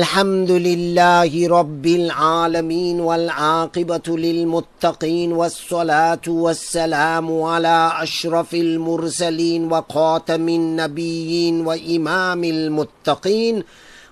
الحمد لله رب العالمين والعاقبة للمتقين والصلاة والسلام على أشرف المرسلين وخاتم النبيين وإمام المتقين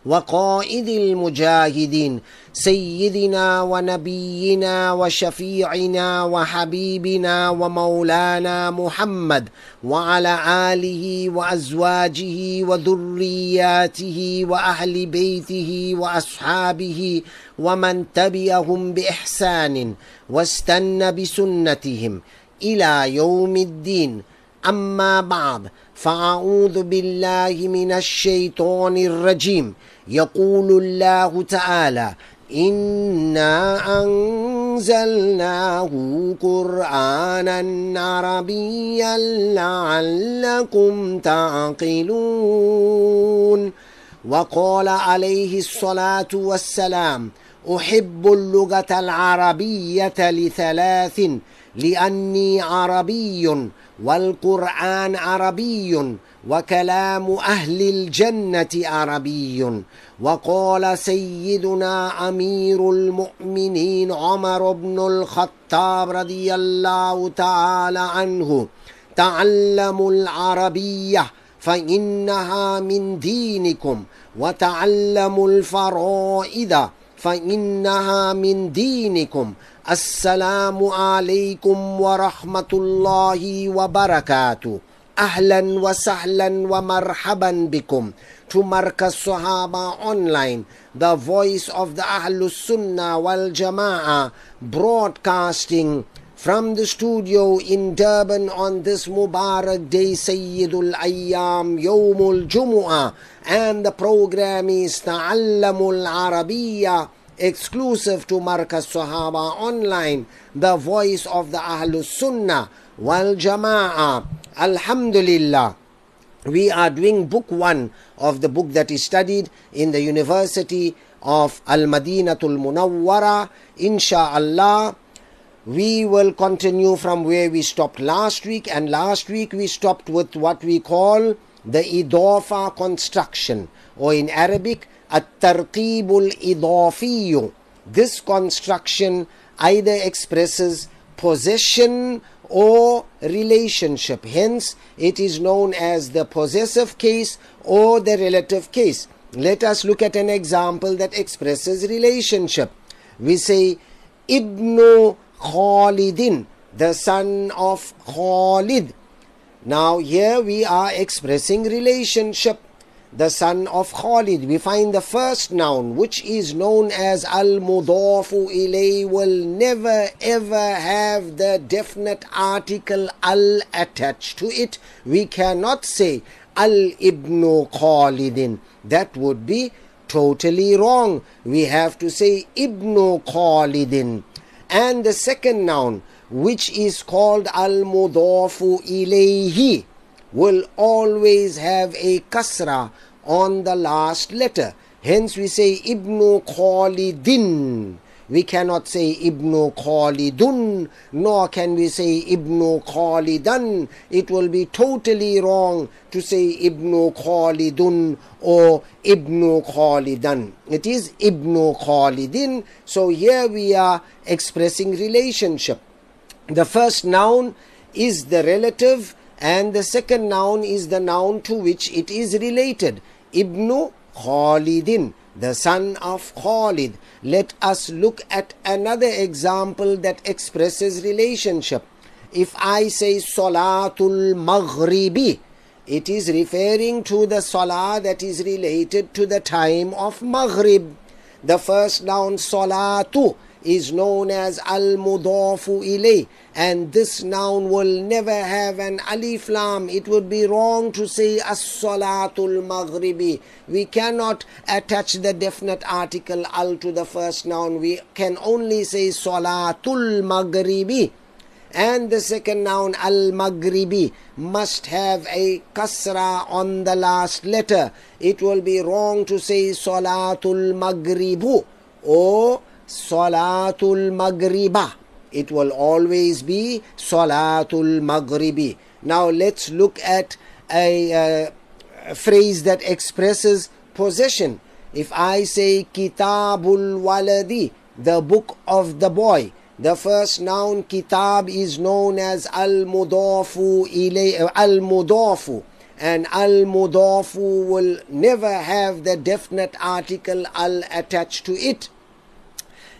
وقائد المجاهدين سيدنا ونبينا وشفيعنا وحبيبنا ومولانا محمد وعلى آله وأزواجه وذرياته وأهل بيته وأصحابه ومن تبعهم بإحسان واستنى بسنتهم إلى يوم الدين. أما بعد فأعوذ بالله من الشيطان الرجيم. يقول الله تعالى إنا أنزلناه قرآنا عربيا لعلكم تعقلون. وقال عليه الصلاة والسلام أحب اللغة العربية لثلاث لأني عربي والقرآن عربي وكلام أهل الجنة عربي. وقال سيدنا أمير المؤمنين عمر بن الخطاب رضي الله تعالى عنه تعلموا العربية فإنها من دينكم وتعلموا الفرائض فانها من دينكم السلام عليكم ورحمه الله وبركاته أهلا وسهلا ومرحبا بكم to Markaz Sahaba online, the voice of the Ahlus Sunnah wal Jama'ah, broadcasting from the studio in Durban on this Mubarak day, Sayyidul Ayyam, Yomul Jumu'ah, and the program is Ta'allamul Arabiya, exclusive to Markaz Sahaba online, the voice of the Ahlus Sunnah wal Jama'ah. Alhamdulillah. We are doing book one of the book that is studied in the University of Al Madinatul Munawwara. Insha'Allah, we will continue from where we stopped last week, and last week we stopped with what we call the Idafa construction, or in Arabic, At Tarqibul Idafiyu. This construction either expresses possession or relationship. Hence, it is known as the possessive case or the relative case. Let us look at an example that expresses relationship. We say, Ibnu Khalidin, the son of Khalid. Now, here we are expressing relationship the son of Khalid. We find the first noun, which is known as Al Mudafu ilay, will never ever have the definite article Al attached to it. We cannot say Al Ibnu Khalidin. That would be totally wrong. We have to say Ibnu Khalidin. And the second noun, which is called Al Mudafu ilayhi will always have a kasra on the last letter. Hence we say Ibnu Khalidin. We cannot say Ibnu Khalidun, nor can we say Ibnu Khalidan. It will be totally wrong to say Ibnu Khalidun or Ibnu Khalidan. It is Ibnu Khalidin. So here we are expressing relationship. The first noun is the relative and the second noun is the noun to which it is related. Ibnu Khalidin, the son of Khalid. Let us look at another example that expresses relationship. If I say Salatul Maghribi, it is referring to the Salah that is related to the time of Maghrib. The first noun Salatu is known as al mudafu ilay and this noun will never have an alif lam. It would be wrong to say as salatul maghribi. We cannot attach the definite article al to the first noun. We can only say salatul maghribi. And the second noun al maghribi must have a kasra on the last letter. It will be wrong to say salatul maghribu or Salatul Maghriba. It will always be Salatul Maghribi. Now let's look at a, uh, a phrase that expresses possession. if I say Kitabul Waladi, the book of the boy, the first noun kitab is known as al mudafu al mudafu and al mudafu will never have the definite article al attached to it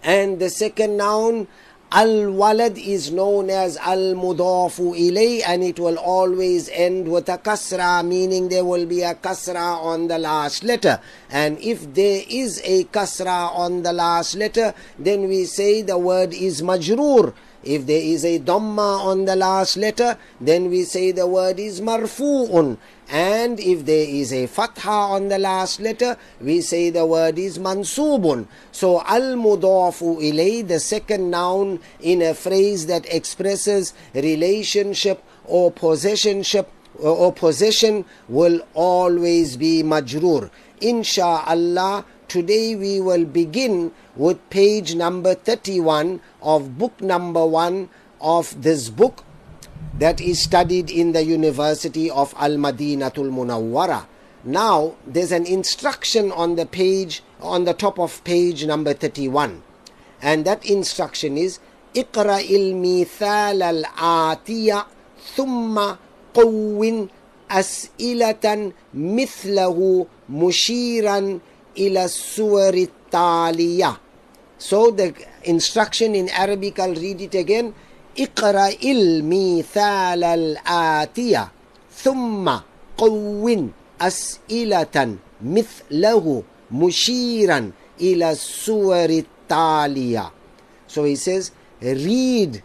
and the second noun Al-walad is known as al-mudafu ilay and it will always end with a kasra meaning there will be a kasra on the last letter and if there is a kasra on the last letter then we say the word is majroor if there is a dhamma on the last letter, then we say the word is marfu'un. And if there is a fatha on the last letter, we say the word is mansubun. So al-mudafu ilay, the second noun in a phrase that expresses relationship or possessionship or possession will always be majroor. Insha'Allah, today we will begin with page number 31 of book number 1 of this book that is studied in the University of Al Madinatul Munawwara. Now, there's an instruction on the page, on the top of page number 31. And that instruction is اقرأ المثال الآتية ثم قوٍ أسئلة مثله مشيرا ila suwari taliya. So the instruction in Arabic, I'll read it again. اقرأ المثال الآتية ثم قوٍ أسئلة مثله مشيرا إلى السور التالية. So he says, read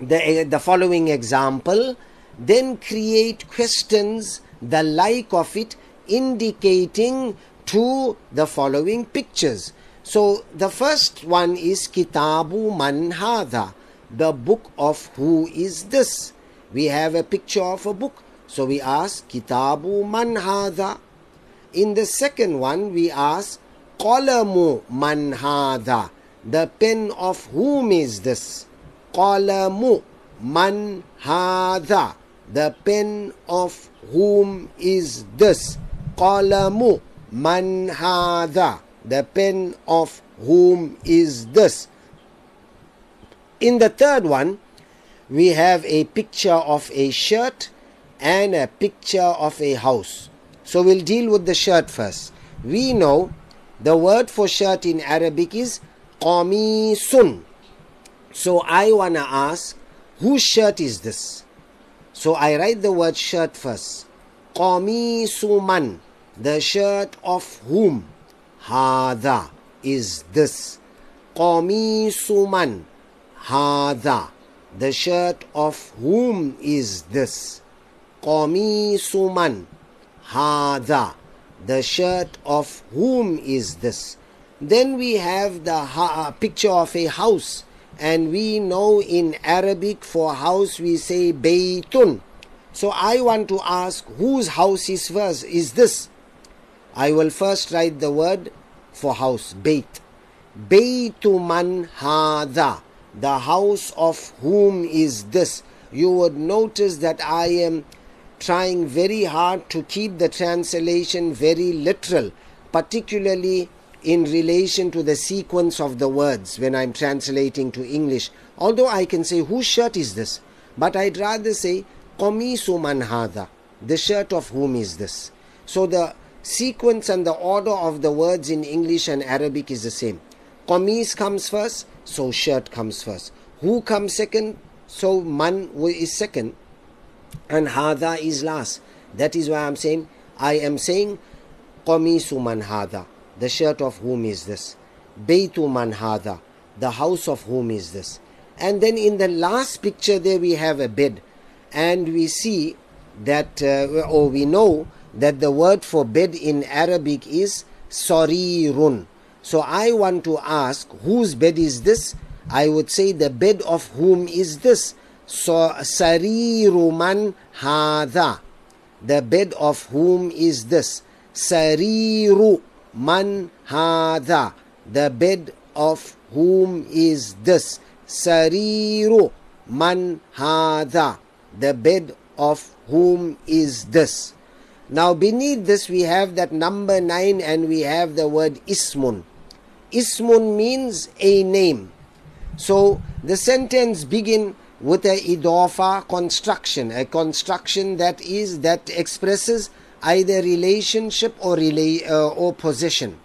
the, the following example, then create questions the like of it, indicating to the following pictures. So the first one is Kitabu Man Hadha, the book of who is this? We have a picture of a book. So we ask Kitabu Man Hadha. In the second one we ask Qalamu Man Hadha, the pen of whom is this? Qalamu Man Hadha, the pen of whom is this? Qalamu Man hadha, the pen of whom is this? In the third one, we have a picture of a shirt and a picture of a house. So we'll deal with the shirt first. We know the word for shirt in Arabic is qamisun. So I want to ask, whose shirt is this? So I write the word shirt first. Qamisuman the shirt of whom hada is this qamisuman hada the shirt of whom is this? Qamisuman. Hada the shirt of whom is this? Then we have the ha- uh, picture of a house and we know in arabic for house we say baytun. So i want to ask whose house is first? Is this? I will first write the word for house, Beit. Beitu man hada, the house of whom is this? You would notice that I am trying very hard to keep the translation very literal, particularly in relation to the sequence of the words when I'm translating to English. Although I can say, whose shirt is this? But I'd rather say, Qamisu man hada, the shirt of whom is this? So the sequence and the order of the words in English and Arabic is the same. Qamis comes first, so shirt comes first. Who comes second, so man is second, and hada is last. That is why I'm saying, I am saying, Qamisu man hada, the shirt of whom is this? Baytu man hada, the house of whom is this? And then in the last picture there we have a bed, and we see that, uh, or we know that the word for bed in Arabic is sarirun. So I want to ask, whose bed is this? I would say the bed of whom is this? So sariru man hadha. The bed of whom is this? Sariru man hadha. The bed of whom is this? Sariru man hadha. The bed of whom is this? Now beneath this we have that number 9 and we have the word ismun. Ismun means a name. So the sentence begin with a idafa construction, a construction that is that expresses either relationship or relay uh, or possession.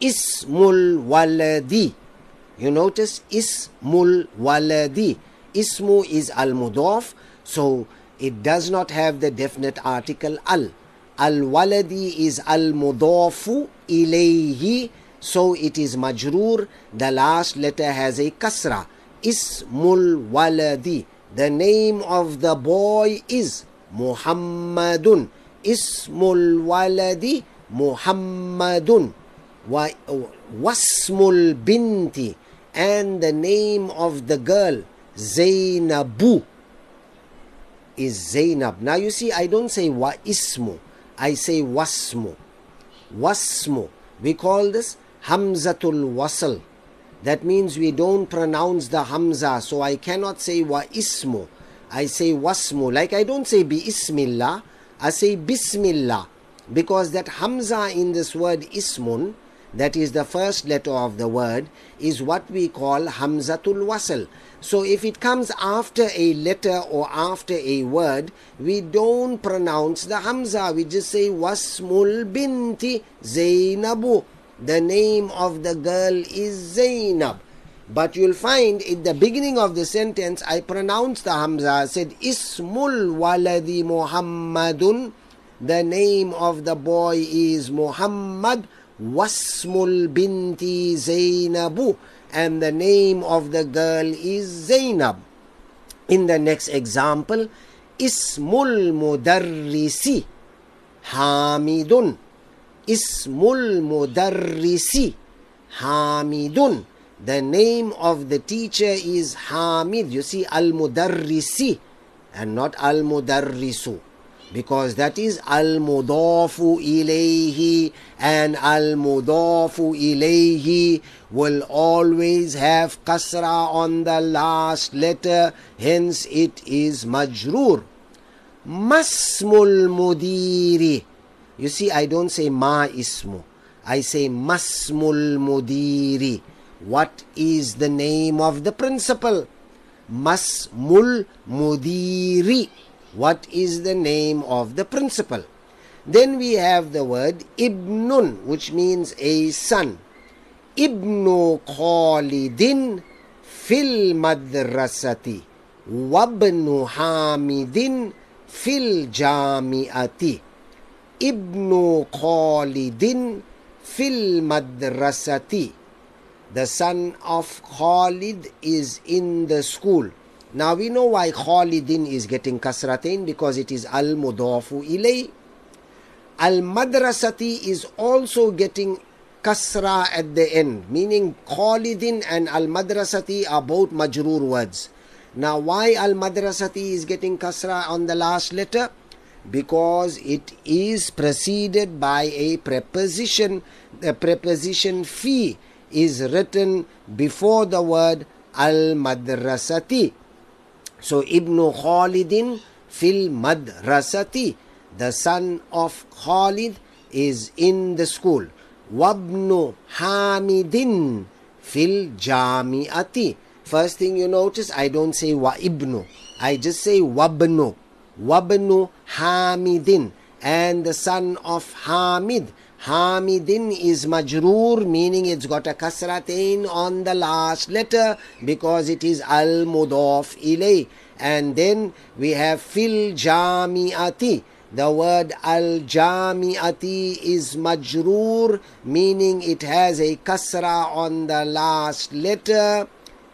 Ismul waladi. You notice ismul waladi. Ismu is al mudaf, so it does not have the definite article al. Al waladi is al mudafu ilayhi so it is majroor. The last letter has a kasra. Ismul waladi. The name of the boy is Muhammadun. Ismul waladi Muhammadun. Wasmul binti. And the name of the girl Zainabu is Zainab. Now you see, I don't say wa ismu. I say wasmu. Wasmu. We call this Hamzatul Wasl. That means we don't pronounce the Hamza. So I cannot say wa ismu. I say wasmu. Like I don't say bi ismillah. I say bismillah. Because that Hamza in this word ismun, that is the first letter of the word, is what we call Hamzatul Wasl. So if it comes after a letter or after a word, we don't pronounce the Hamza. We just say Wasmul binti Zainabu. The name of the girl is Zainab. But you'll find in the beginning of the sentence, I pronounced the Hamza, said Ismul waladi Muhammadun. The name of the boy is Muhammad. Wasmul binti Zainabu. And the name of the girl is Zainab. In the next example, Ismul mudarrisi Hamidun. Ismul Mudarrisi Hamidun. The name of the teacher is Hamid. You see, Al Mudarrisi and not Al Mudarrisu. Because that is Al Mudafu ilayhi and Al Mudafu ilayhi will always have kasra on the last letter, hence it is majrur. Masmul Mudiri you see, I don't say ma ismu. I say masmul mudiri. What is the name of the principal? Masmul mudiri. What is the name of the principal? Then we have the word ibnun, which means a son. Ibnu Khalidin fil madrasati. Wabnu Hamidin fil jami'ati. Ibnu Khalidin fil madrasati. The son of Khalid is in the school. Now we know why Khalidin is getting kasratain because it is al mudafu ilay. Al madrasati is also getting kasra at the end, meaning Khalidin and al madrasati are both majrur words. Now why al madrasati is getting kasra on the last letter? Because it is preceded by a preposition. The preposition fi is written before the word al madrasati. So Ibn Khalidin fil madrasati. The son of Khalid is in the school. Wabnu Hamidin fil jami'ati. First thing you notice, I don't say wa ibnu. I just say wabnu. Wabnu Hamidin and the son of Hamid. Hamidin is majroor, meaning it's got a kasratain on the last letter because it is al mudaf ilay. And then we have fil jami'ati. The word al jami'ati is majroor, meaning it has a kasra on the last letter.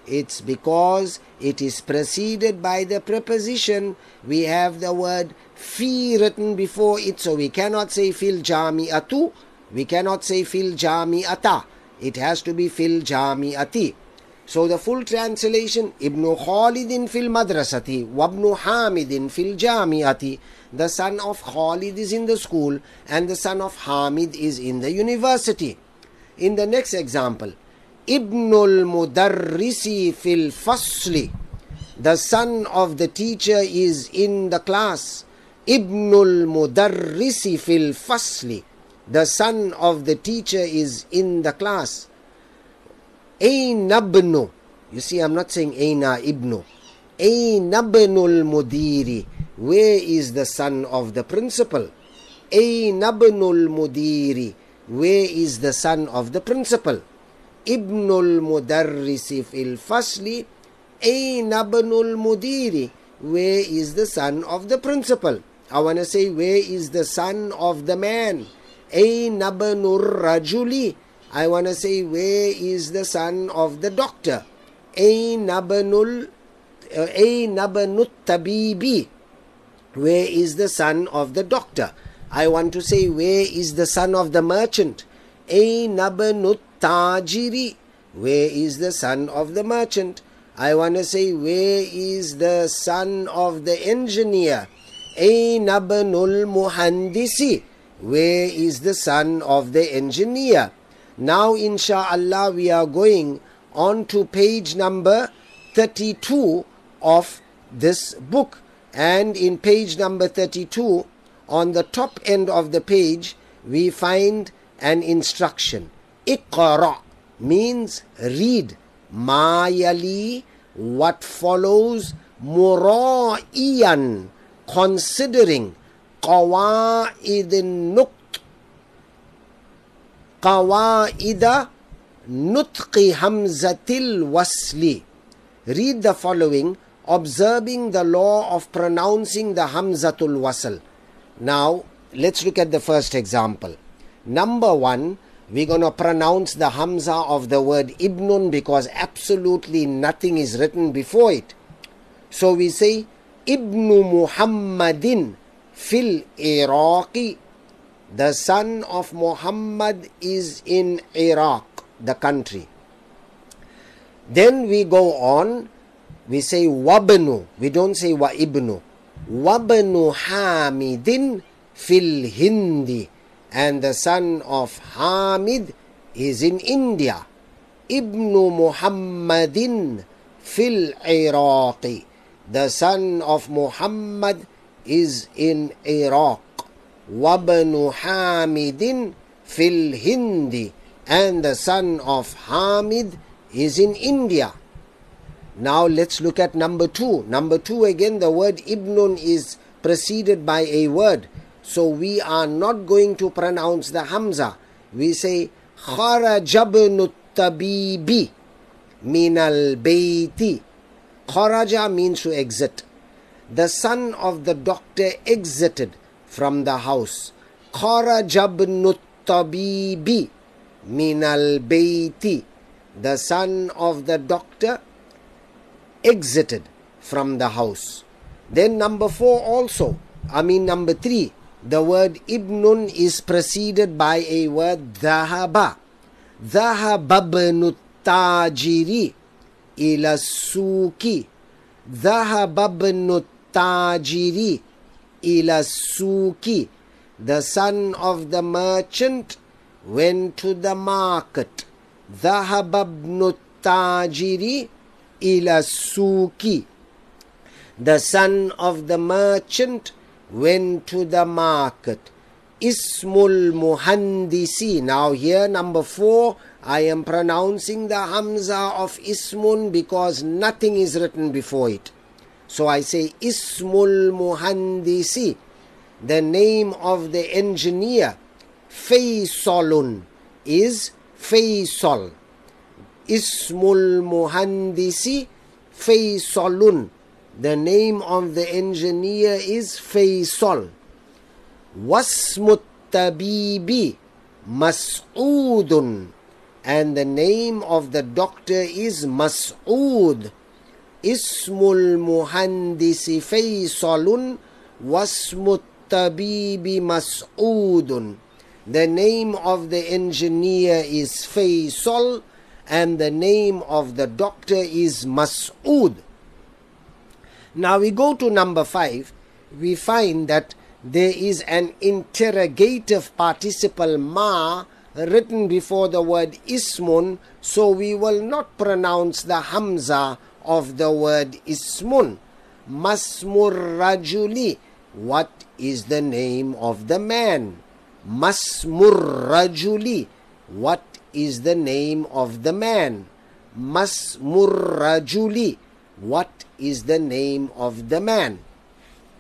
It's because it is preceded by the preposition. We have the word fi written before it, so we cannot say fil jami'atu. We cannot say fil jami'ata. It has to be fil jami'ati. So the full translation, Ibn Khalidin fil madrasati, wabnu Hamidin fil jami'ati. The son of Khalid is in the school and the son of Hamid is in the university. In the next example, Ibnul Mudarrisi fil fasli. The son of the teacher is in the class. Ibnul Mudarrisi fil Fasli. The son of the teacher is in the class. Aynabnu. You see, I'm not saying Aina Ibnu. Aynabnul Mudiri. Where is the son of the principal? Aynabnul Mudiri. Where is the son of the principal? Ibnul Mudarrisi fil Fasli. Aynabnul Mudiri. Where is the son of the principal? I want to say, where is the son of the man? Aynabnur Rajuli. I want to say, where is the son of the doctor? Aynabnul uh, Aynabnut Tabibi. Where is the son of the doctor? I want to say, where is the son of the merchant? Aynabnut Tajiri. Where is the son of the merchant? I want to say, where is the son of the engineer? Aynabnul Muhandisi. Where is the son of the engineer? Now, insha'Allah, we are going on to page number 32 of this book. And in page number 32, on the top end of the page, we find an instruction. Iqra means read. Mayali, what follows, mura'iyan, considering, qawaidin nukt, qawaida nutqi hamzatil wasli. Read the following, observing the law of pronouncing the hamzatul wasl. Now, let's look at the first example. Number one, we're going to pronounce the Hamza of the word Ibnun because absolutely nothing is written before it. So we say, Ibnu Muhammadin fil Iraqi. The son of Muhammad is in Iraq, the country. Then we go on, we say wabnu, we don't say wa ibnu. Wabnu Hamidin fil Hindi. And the son of Hamid is in India. Ibnu Muhammadin fil Iraqi. The son of Muhammad is in Iraq. Wabnu Hamidin fil Hindi. And the son of Hamid is in India. Now let's look at number two. Number two again, the word Ibnun is preceded by a word. So we are not going to pronounce the Hamza. We say Kharajabnu Tabibi min al Bayti. Kharaja means to exit. The son of the doctor exited from the house. Kharajabnu Tabibi min al Bayti the son of the doctor exited from the house. Then number four also, I mean number three, the word ibnun is preceded by a word dhahaba. Dhahaba ibn tajiri ila suki. Dhahaba tajiri ila suki. The son of the merchant went to the market. Dhahaba ibn tajiri ila suki. The son of the merchant went to the market. Ismul Muhandisi. Now here number four, I am pronouncing the Hamza of Ismun because nothing is written before it. So I say Ismul Muhandisi. The name of the engineer, Faysalun, is Faisal. Ismul Muhandisi Faisalun. The name of the engineer is Faisal. Wasmut Tabibi Mas'udun. And the name of the doctor is Mas'ud. Ismul Muhandisi Faisalun. Wasmut Mas'udun. The name of the engineer is Faisal and the name of the doctor is Mas'ud. Now we go to number five. We find that there is an interrogative participle ma written before the word ismun, so we will not pronounce the hamza of the word ismun. Masmur rajuli. what is the name of the man? Masmur rajuli, what is the name of the man? Masmur rajuli, what is the name of the man?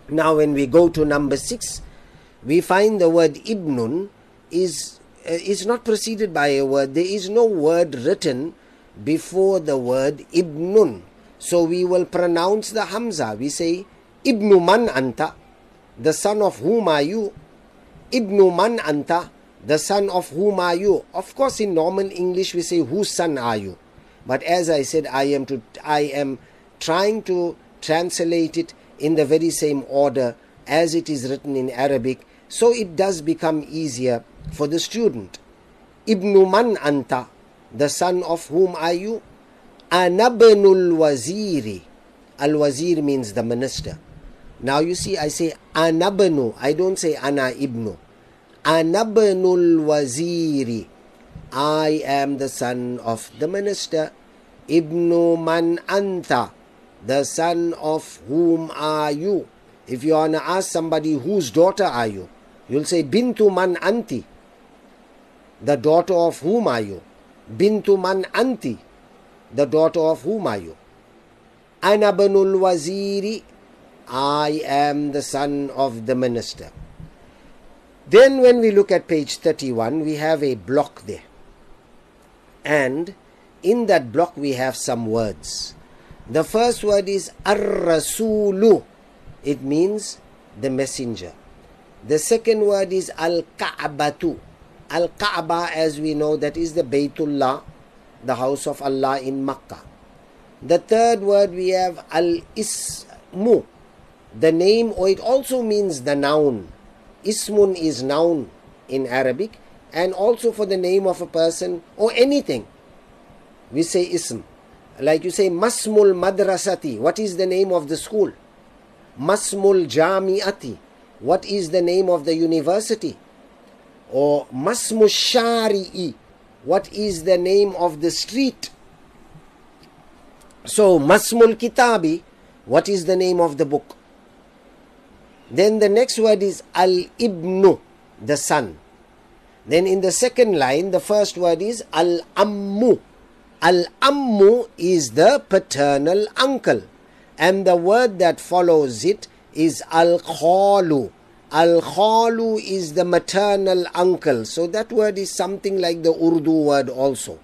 Now, when we go to number six, we find the word ibnun is uh, is not preceded by a word. There is no word written before the word ibnun. So we will pronounce the hamza. We say ibnu man anta, the son of whom are you? Ibnu man anta, the son of whom are you? Of course, in normal English we say whose son are you? But as I said, I am to I am trying to translate it in the very same order as it is written in Arabic, so it does become easier for the student. Ibnu man anta, the son of whom are you? Anabnul waziri. Al wazir means the minister. Now you see, I say anabnu, I don't say ana ibnu. Anabnul waziri. I am the son of the minister. Ibnu man anta the son of whom are you? If you want to ask somebody whose daughter are you, you'll say bintu man anti. The daughter of whom are you? Bintu man anti. The daughter of whom are you? Ana banul waziri. I am the son of the minister. Then when we look at page 31, we have a block there. And in that block we have some words. The first word is ar-rasulu. It means the messenger. The second word is al-ka'batu. Al-Kaaba, as we know, that is the Baytullah, the house of Allah in Makkah. The third word we have al-ismu, the name, or it also means the noun. Ismun is noun in Arabic, and also for the name of a person or anything. We say ism. Like you say, Masmul Madrasati. What is the name of the school? Masmul Jamiati. What is the name of the university? Or Masmul Shari'i. What is the name of the street? So, Masmul Kitabi. What is the name of the book? Then the next word is Al Ibnu, the son. Then in the second line, the first word is Al Ammu, Al-ammu is the paternal uncle. And the word that follows it is al-khalu. Al-khalu is the maternal uncle. So that word is something like the Urdu word also.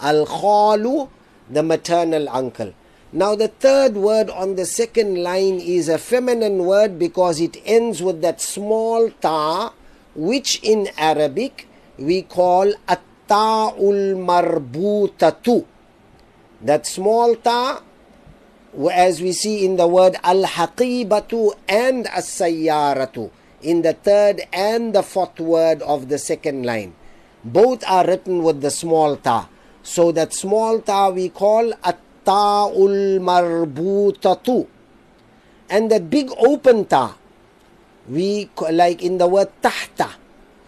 Al-khalu, the maternal uncle. Now the third word on the second line is a feminine word because it ends with that small ta, which in Arabic we call at ta'ul marbutatu. That small ta, as we see in the word al-haqibatu and as-sayyaratu, in the third and the fourth word of the second line. Both are written with the small ta. So that small ta we call at-ta'ul marbutatu. And that big open ta, we like in the word tahta.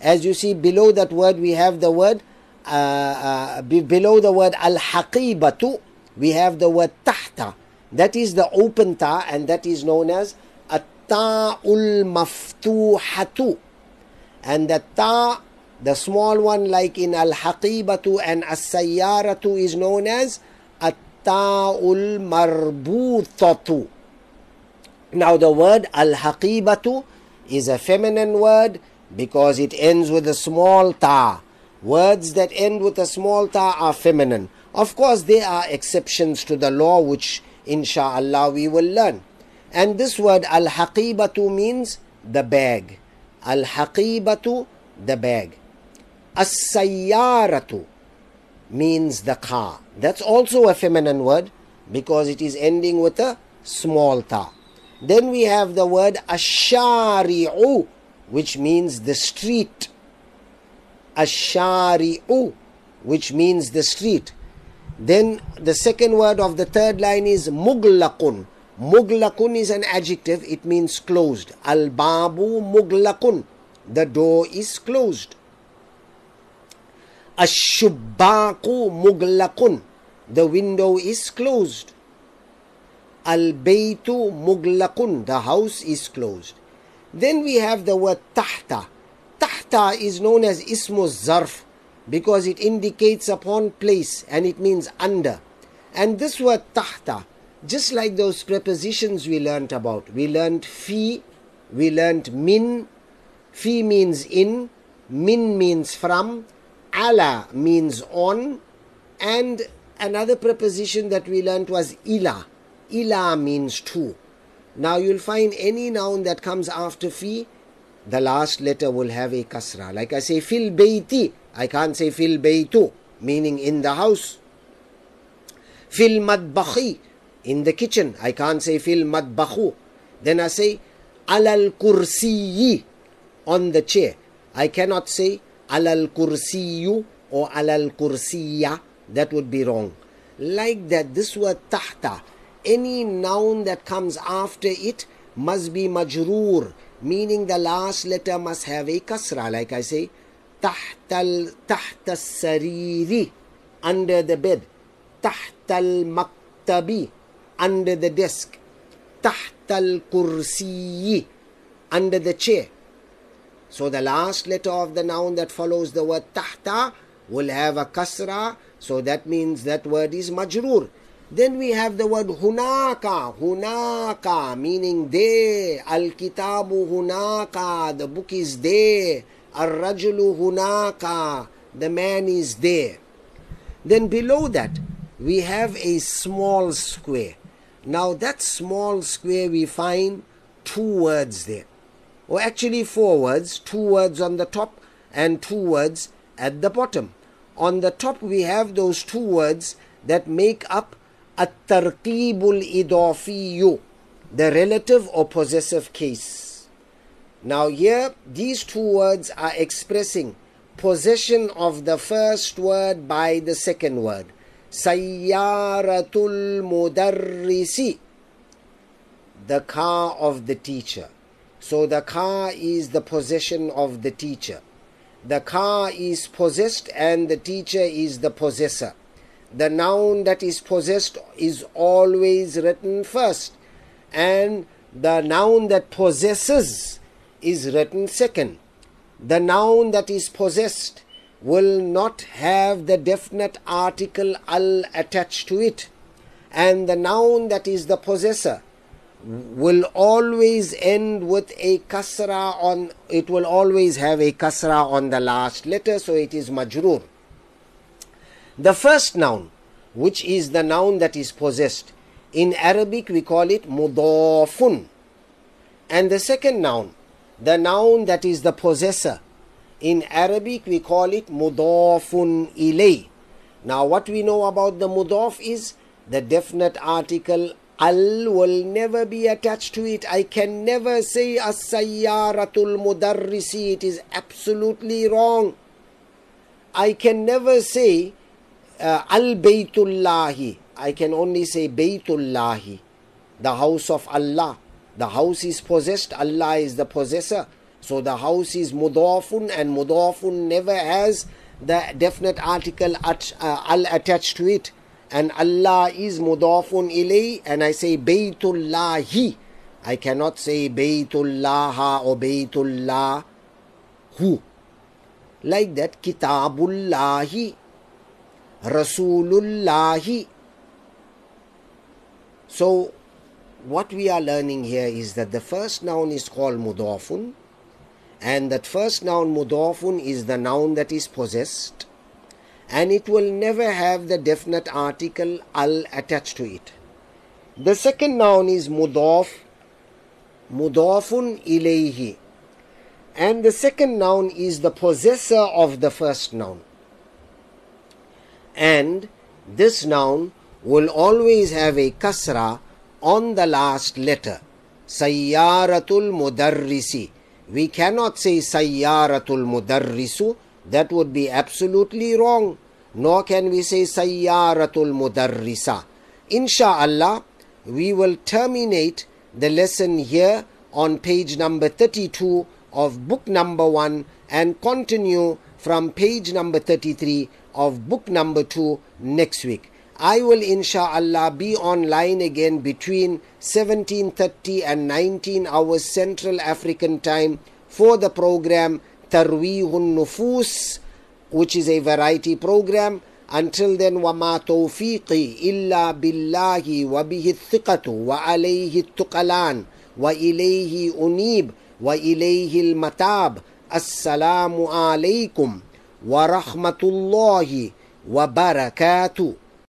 As you see below that word, we have the word uh, uh, below the word al-haqibatu, we have the word tahta. That is the open ta and that is known as at-ta'ul maftuhatu. And the ta, the small one like in al-haqibatu and as-sayyaratu is known as at-ta'ul marbutatu. Now the word al-haqibatu is a feminine word because it ends with a small ta. Words that end with a small ta are feminine. Of course, there are exceptions to the law, which inshallah we will learn. And this word al haqibatu means the bag. Al haqibatu, the bag. As sayyaratu means the car. That's also a feminine word because it is ending with a small ta. Then we have the word ashari'u, which means the street ashari'u, which means the street. Then the second word of the third line is muglaqun. Muglaqun is an adjective, it means closed. Al babu muglaqun. The door is closed. Ashubbaku muglaqun. The window is closed. Al baytu muglaqun. The house is closed. Then we have the word tahta. Tahta is known as ismus zarf because it indicates upon place and it means under. And this word tahta, just like those prepositions we learnt about, we learnt fi, we learnt min, fi means in, min means from, ala means on, and another preposition that we learnt was ila. Ila means to. Now you'll find any noun that comes after fi, the last letter will have a kasra. Like I say fil bayti, I can't say fil baytu, meaning in the house. Fil madbakhi, in the kitchen. I can't say fil madbakhu. Then I say alal kursiyi, on the chair. I cannot say alal kursiyu or alal kursiya. That would be wrong. Like that, this word tahta, any noun that comes after it must be majroor, meaning the last letter must have a kasra, like I say, tahtal tahta sariri, under the bed, tahtal maktabi, under the desk, tahtal kursiyi, under the chair. So the last letter of the noun that follows the word tahta will have a kasra, so that means that word is majrur then we have the word hunaka. Hunaka meaning there al kitabu hunaka. The book is there ar rajulu hunaka. The man is there then below that we have a small square. Now, that small square we find two words there, or actually four words, two words on the top and two words at the bottom. On the top, we have those two words that make up at-tarqibul idafiyu, the relative or possessive case. Now, here, these two words are expressing possession of the first word by the second word. Sayyaratul Mudarrisi, the car of the teacher. So the car is the possession of the teacher. The car is possessed and the teacher is the possessor. The noun that is possessed is always written first, and the noun that possesses is written second. The noun that is possessed will not have the definite article al attached to it. And the noun that is the possessor will always end with a kasra on it will always have a kasra on the last letter so it is majrur the first noun which is the noun that is possessed in arabic we call it mudafun and the second noun the noun that is the possessor in Arabic, we call it mudafun ilay. Now, what we know about the mudaf is the definite article al will never be attached to it. I can never say as-sayyaratul mudarrisi. It is absolutely wrong. I can never say al baytullahi. I can only say baytullahi, the house of Allah. The house is possessed. Allah is the possessor. So the house is mudafun and mudafun never has the definite article at, uh, al attached to it. And Allah is mudafun ilay and I say baytullahi. I cannot say baytullaha or baytullah who. Like that kitabullahi, rasulullahi. So what we are learning here is that the first noun is called mudafun and that first noun mudafun is the noun that is possessed and it will never have the definite article al attached to it the second noun is mudaf mudafun ilayhi and the second noun is the possessor of the first noun and this noun will always have a kasra on the last letter sayyaratul mudarrisi we cannot say Sayyaratul Mudarrisu. That would be absolutely wrong. Nor can we say Sayyaratul Mudarrisa. Insha'Allah, we will terminate the lesson here on page number 32 of book number 1 and continue from page number 33 of book number 2 next week. I will inshallah be online again between 17:30 and 19 hours Central African time for the program Tarweehun Nufus which is a variety program until then وما توفيقي إلا بالله وبه الثقة وعليه التقلان وإليه أنيب وإليه المتاب السلام عليكم ورحمة الله وبركاته.